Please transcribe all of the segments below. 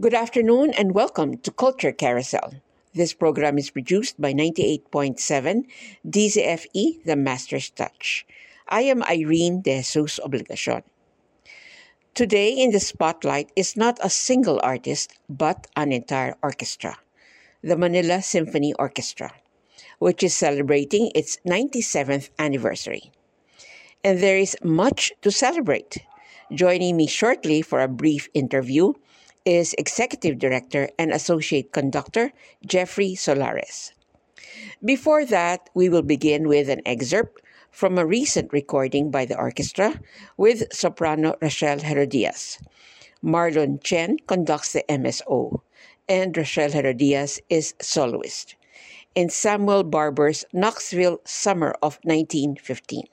Good afternoon and welcome to Culture Carousel. This program is produced by 98.7 DZFE, The Master's Touch. I am Irene De Jesus Obligacion. Today in the spotlight is not a single artist, but an entire orchestra, the Manila Symphony Orchestra, which is celebrating its 97th anniversary. And there is much to celebrate. Joining me shortly for a brief interview is Executive Director and Associate Conductor Jeffrey Solares. Before that, we will begin with an excerpt from a recent recording by the orchestra with soprano Rachelle Gerodias. Marlon Chen conducts the MSO, and Rachelle Gerodias is soloist in Samuel Barber's Knoxville Summer of 1915.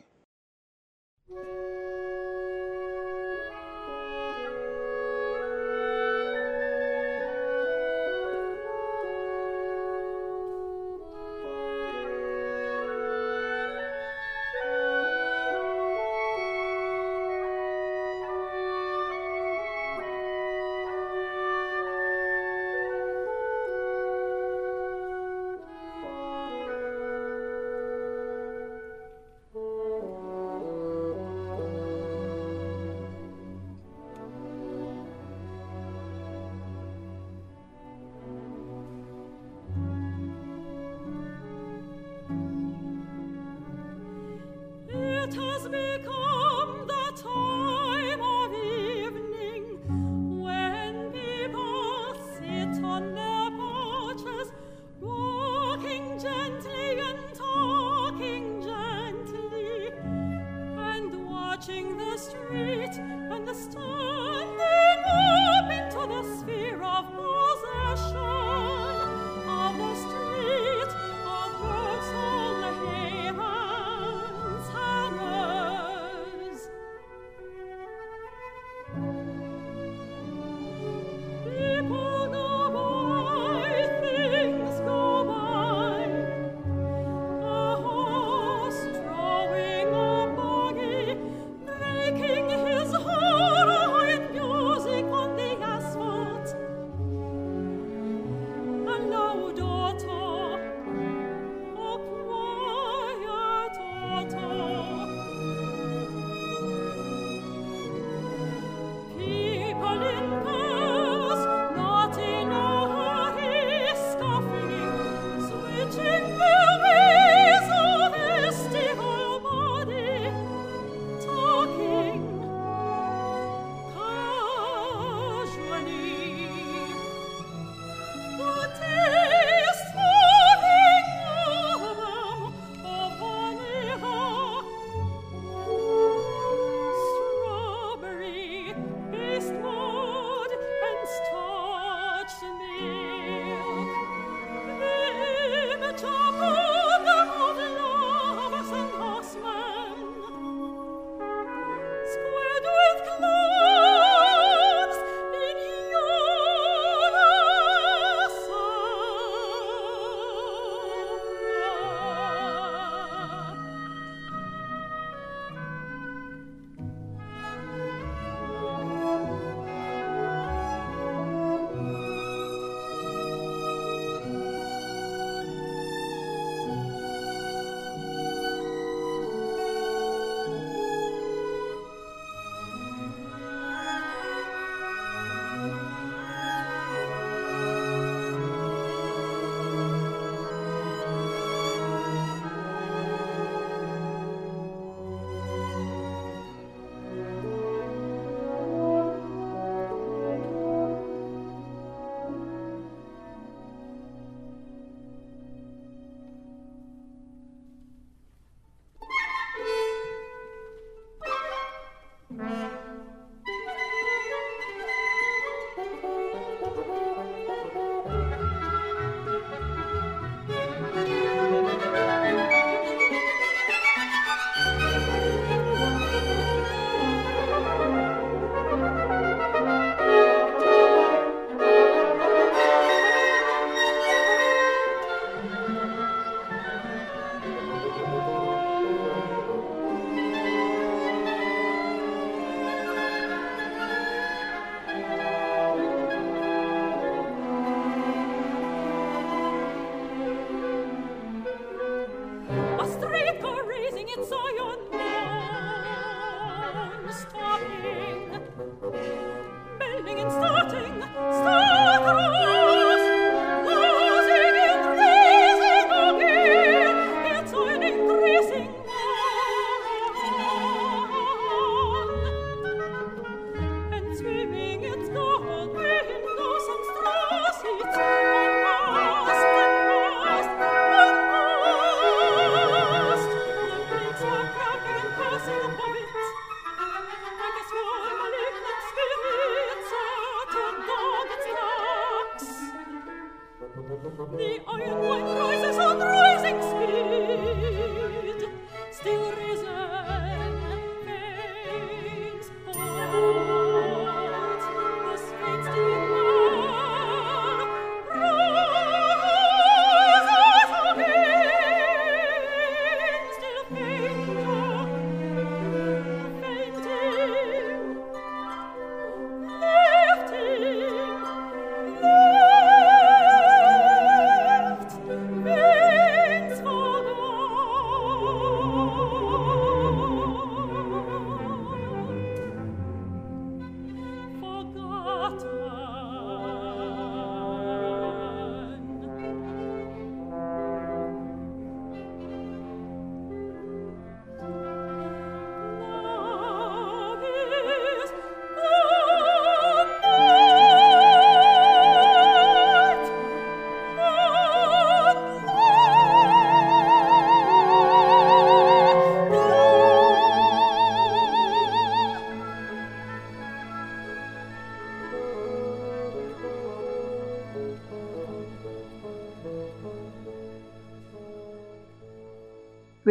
me come.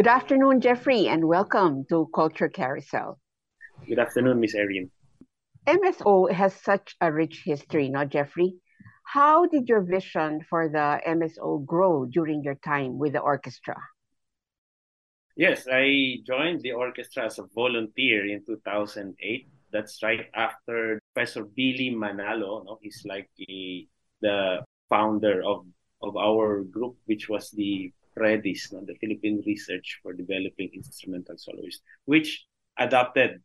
Good afternoon, Jeffrey, and welcome to Culture Carousel. Good afternoon, Miss Erin. MSO has such a rich history, not Jeffrey? How did your vision for the MSO grow during your time with the orchestra? Yes, I joined the orchestra as a volunteer in 2008. That's right after Professor Billy Manalo. No? He's like the, the founder of, of our group, which was the PREDIS, no, the Philippine Research for Developing Instrumental Soloists, which adopted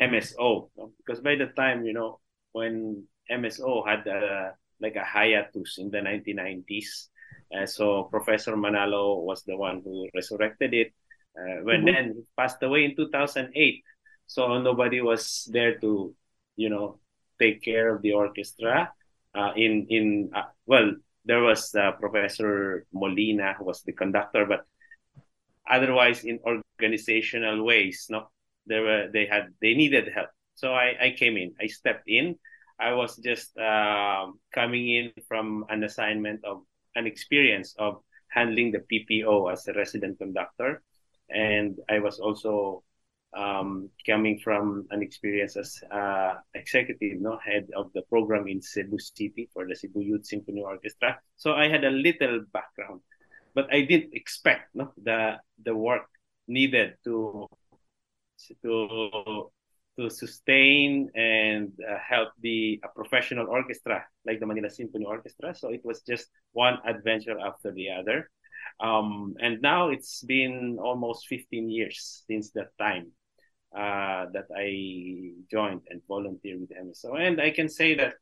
MSO. No? Because by the time, you know, when MSO had a, like a hiatus in the 1990s, uh, so Professor Manalo was the one who resurrected it. Uh, when mm-hmm. then he passed away in 2008, so nobody was there to, you know, take care of the orchestra. Uh, in in uh, well, there was uh, Professor Molina who was the conductor, but otherwise in organizational ways, no, they were they had they needed help. So I, I came in, I stepped in. I was just uh, coming in from an assignment of an experience of handling the PPO as a resident conductor, and I was also um, coming from an experience as uh, executive, no head of the program in Cebu City for the Cebu Youth Symphony Orchestra. So I had a little background, but I didn't expect no the the work needed to to to sustain and uh, help the a professional orchestra like the Manila Symphony Orchestra. So it was just one adventure after the other. Um, and now it's been almost 15 years since that time uh, that I joined and volunteered with MSO. And I can say that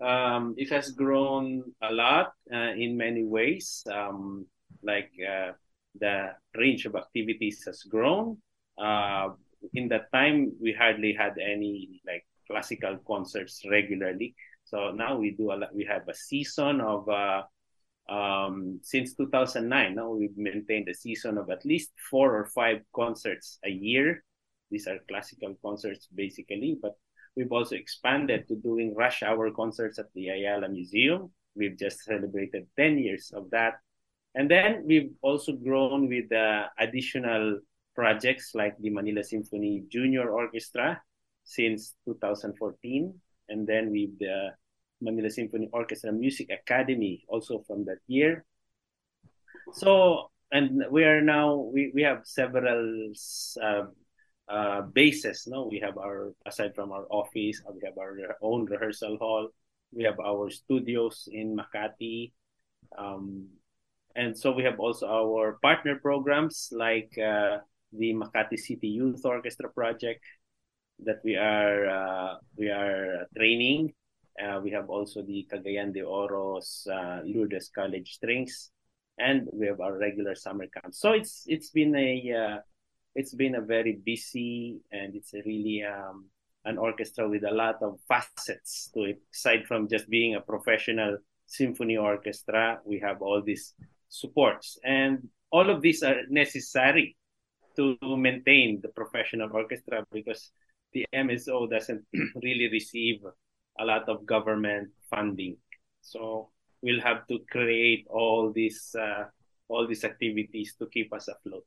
um, it has grown a lot uh, in many ways. Um, like uh, the range of activities has grown. Uh, in that time, we hardly had any like classical concerts regularly. So now we do a lot. We have a season of uh, um, since 2009. Now we've maintained a season of at least four or five concerts a year these are classical concerts basically, but we've also expanded to doing rush hour concerts at the Ayala Museum. We've just celebrated 10 years of that. And then we've also grown with uh, additional projects like the Manila Symphony Junior Orchestra since 2014. And then with the Manila Symphony Orchestra Music Academy also from that year. So, and we are now, we, we have several uh, uh, bases. No, we have our aside from our office, we have our own rehearsal hall. We have our studios in Makati, um, and so we have also our partner programs like uh, the Makati City Youth Orchestra project that we are uh, we are training. Uh, we have also the Cagayan de Oro's uh, Lourdes College Strings, and we have our regular summer camp. So it's it's been a it's been a very busy and it's a really um, an orchestra with a lot of facets to it. Aside from just being a professional symphony orchestra, we have all these supports, and all of these are necessary to maintain the professional orchestra because the MSO doesn't really receive a lot of government funding. So we'll have to create all these uh, all these activities to keep us afloat.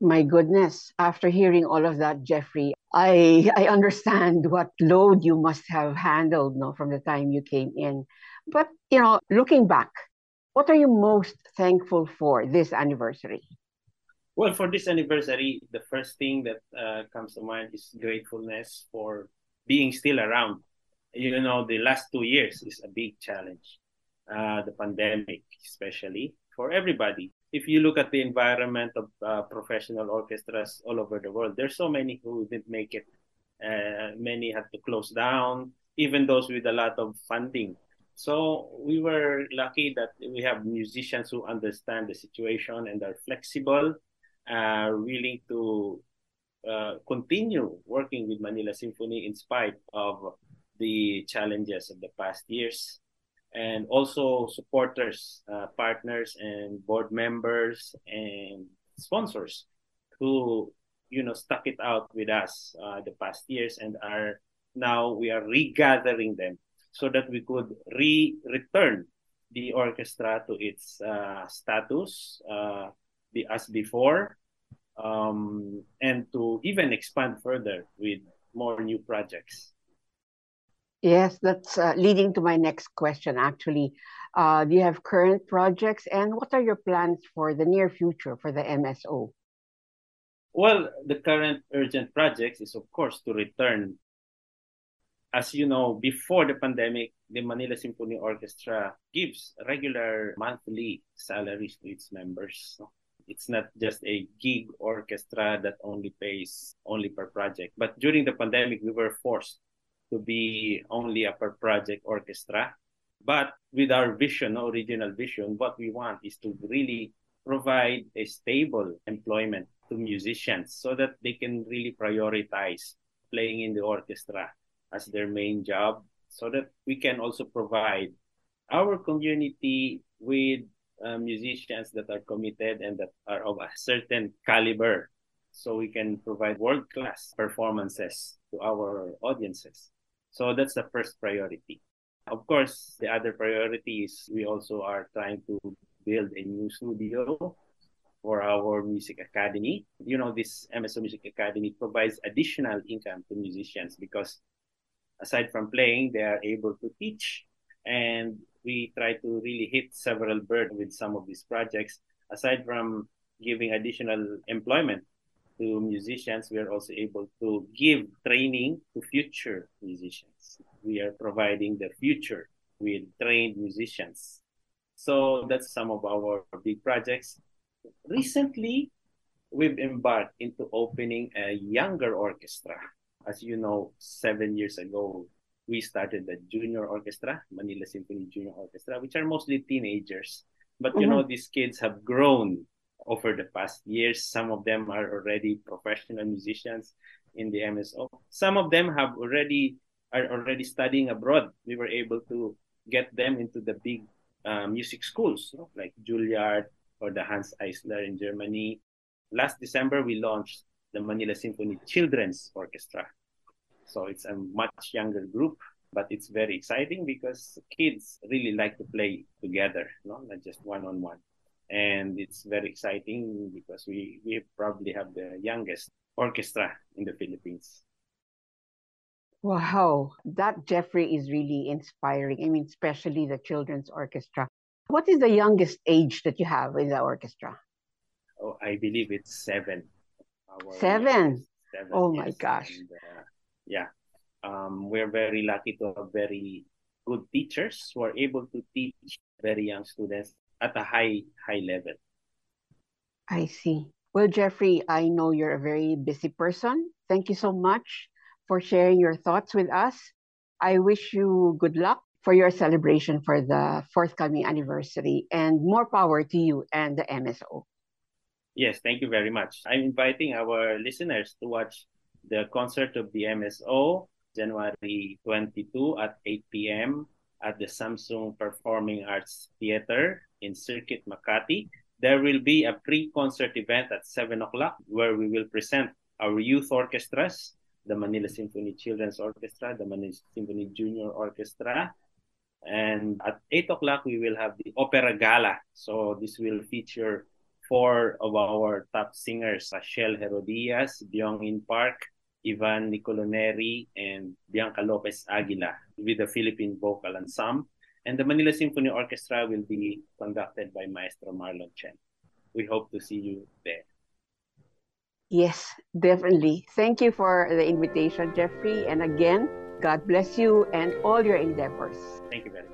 My goodness, after hearing all of that, Jeffrey, I I understand what load you must have handled no, from the time you came in. But you know, looking back, what are you most thankful for this anniversary? Well, for this anniversary, the first thing that uh, comes to mind is gratefulness for being still around. You know, the last two years is a big challenge. Uh, the pandemic, especially for everybody. If you look at the environment of uh, professional orchestras all over the world, there's so many who didn't make it. Uh, many had to close down, even those with a lot of funding. So we were lucky that we have musicians who understand the situation and are flexible uh, willing to uh, continue working with Manila Symphony in spite of the challenges of the past years. And also supporters, uh, partners, and board members and sponsors who, you know, stuck it out with us uh, the past years and are now we are regathering them so that we could re-return the orchestra to its uh, status uh, be, as before, um, and to even expand further with more new projects. Yes, that's uh, leading to my next question. Actually, uh, do you have current projects, and what are your plans for the near future for the MSO? Well, the current urgent projects is, of course, to return. As you know, before the pandemic, the Manila Symphony Orchestra gives regular monthly salaries to its members. It's not just a gig orchestra that only pays only per project. But during the pandemic, we were forced to be only a per project orchestra. But with our vision, original vision, what we want is to really provide a stable employment to musicians so that they can really prioritize playing in the orchestra as their main job so that we can also provide our community with uh, musicians that are committed and that are of a certain caliber so we can provide world class performances to our audiences. So that's the first priority. Of course, the other priority is we also are trying to build a new studio for our music academy. You know, this MSO Music Academy provides additional income to musicians because aside from playing, they are able to teach and we try to really hit several birds with some of these projects. Aside from giving additional employment to musicians, we are also able to give training to future musicians. We are providing the future with trained musicians. So that's some of our big projects. Recently, we've embarked into opening a younger orchestra. As you know, seven years ago, we started the junior orchestra, Manila Symphony Junior Orchestra, which are mostly teenagers. But you mm-hmm. know, these kids have grown over the past years. Some of them are already professional musicians in the MSO. Some of them have already are already studying abroad. We were able to get them into the big uh, music schools you know, like Juilliard or the Hanns Eisler in Germany. Last December, we launched the Manila Symphony Children's Orchestra, so it's a much younger group, but it's very exciting because kids really like to play together, no? not just one on one. And it's very exciting because we, we probably have the youngest orchestra in the Philippines. Wow, that Jeffrey is really inspiring. I mean, especially the children's orchestra. What is the youngest age that you have in the orchestra? Oh, I believe it's seven. Seven. seven. Oh yes. my gosh. And, uh, yeah, um, we're very lucky to have very good teachers who are able to teach very young students at a high high level. I see. Well, Jeffrey, I know you're a very busy person. Thank you so much for sharing your thoughts with us. I wish you good luck for your celebration for the forthcoming anniversary and more power to you and the MSO. Yes, thank you very much. I'm inviting our listeners to watch the concert of the MSO, January 22 at 8 p.m. at the Samsung Performing Arts Theater in Circuit Makati. There will be a pre-concert event at 7 o'clock where we will present our youth orchestras, the Manila Symphony Children's Orchestra, the Manila Symphony Junior Orchestra, And at 8 o'clock, we will have the Opera Gala. So this will feature four of our top singers, Rachel Gerodias, Byung In Park, Ivan Nicoloneri, and Bianca Lopez Aguila with the Philippine Vocal Ensemble. And the Manila Symphony Orchestra will be conducted by Maestro Marlon Chen. We hope to see you there. Yes, definitely. Thank you for the invitation, Jeffrey. And again, God bless you and all your endeavors. Thank you very much.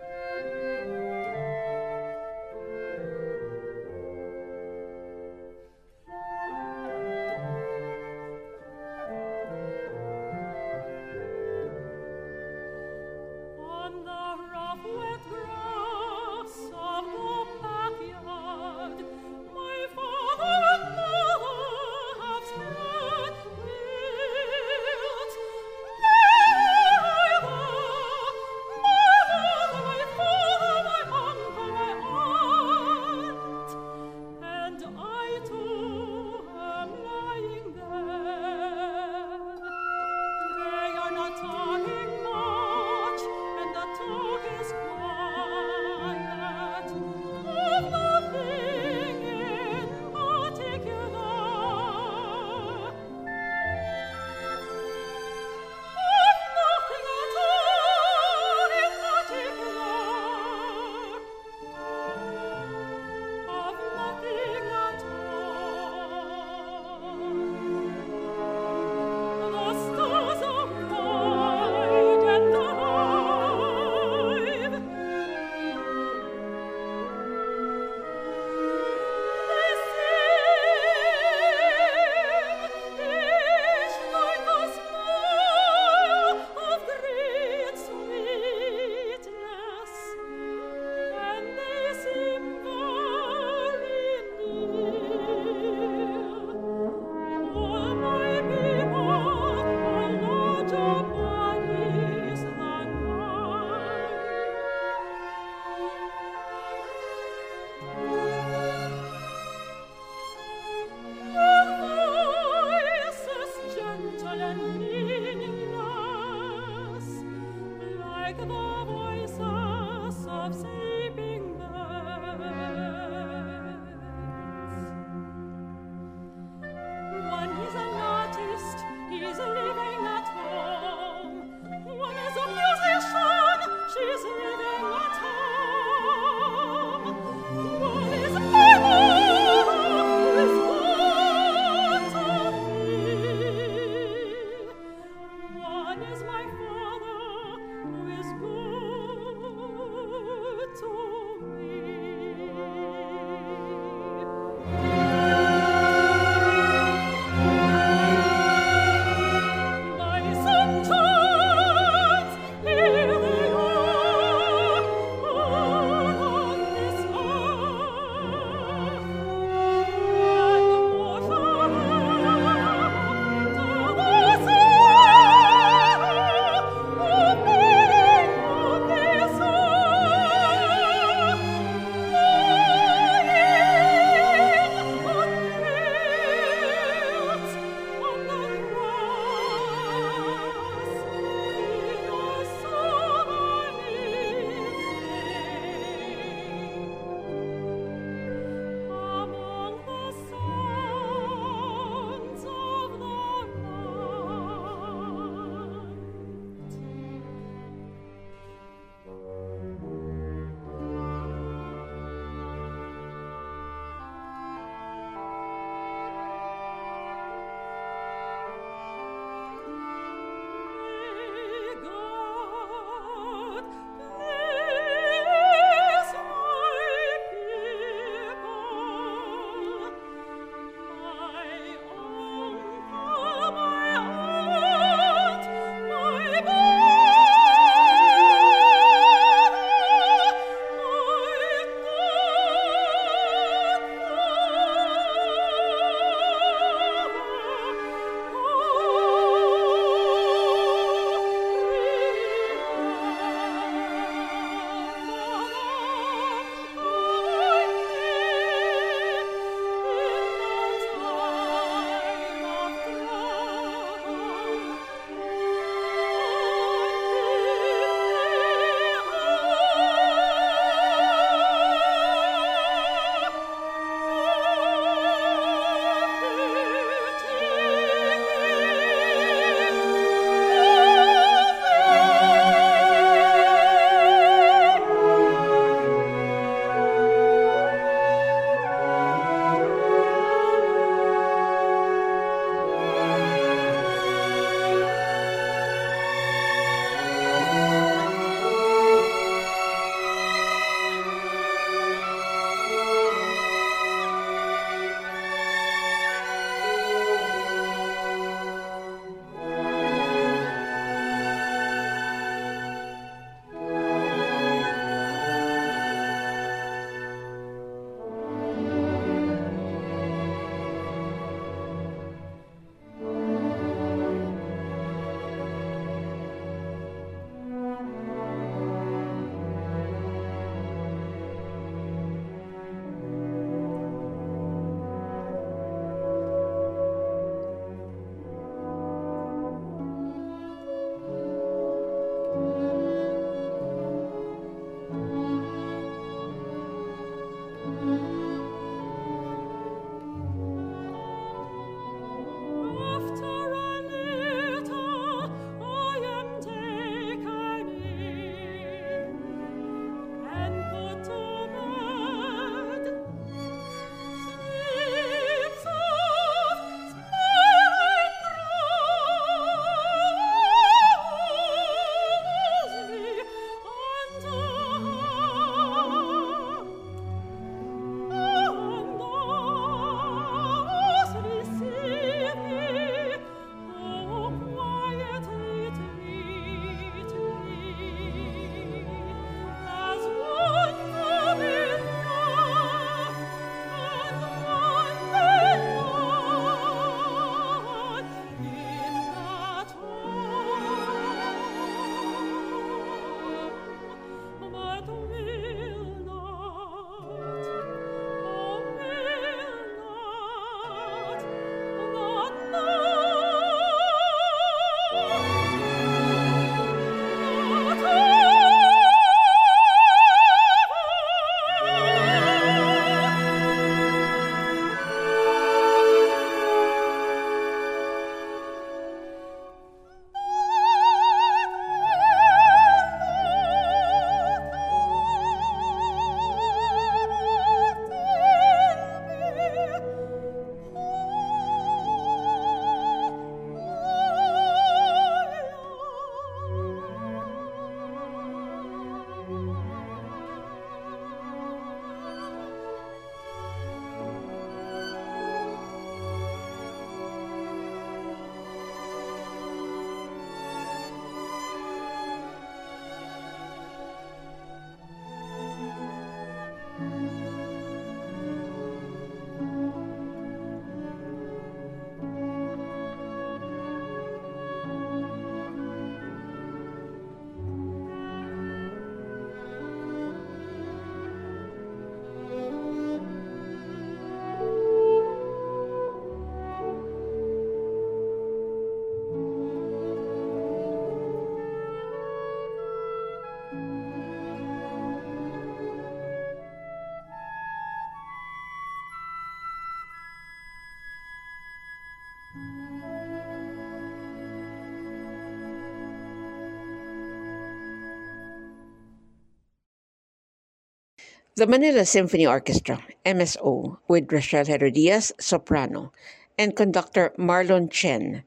The Manila Symphony Orchestra, MSO, with Rachel Gerodias, soprano, and conductor Marlon Chen,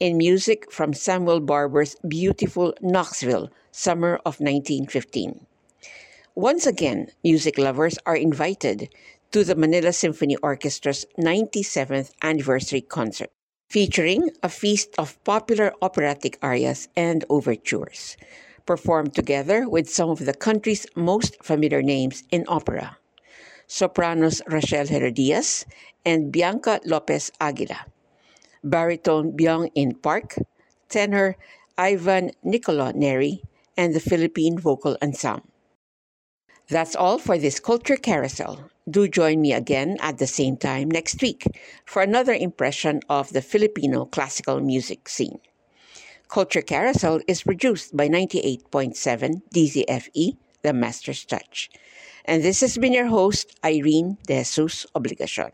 in music from Samuel Barber's beautiful Knoxville, summer of 1915. Once again, music lovers are invited to the Manila Symphony Orchestra's 97th anniversary concert, featuring a feast of popular operatic arias and overtures performed together with some of the country's most familiar names in opera sopranos Rachel Gerodias and Bianca Lopez Aguila, baritone Byung In Park, tenor Ivan Nicolo Neri, and the Philippine Vocal Ensemble. That's all for this Culture Carousel. Do join me again at the same time next week for another impression of the Filipino classical music scene. Culture Carousel is produced by 98.7 DZFE, The Master's Touch. And this has been your host, Irene De Jesus Obligacion.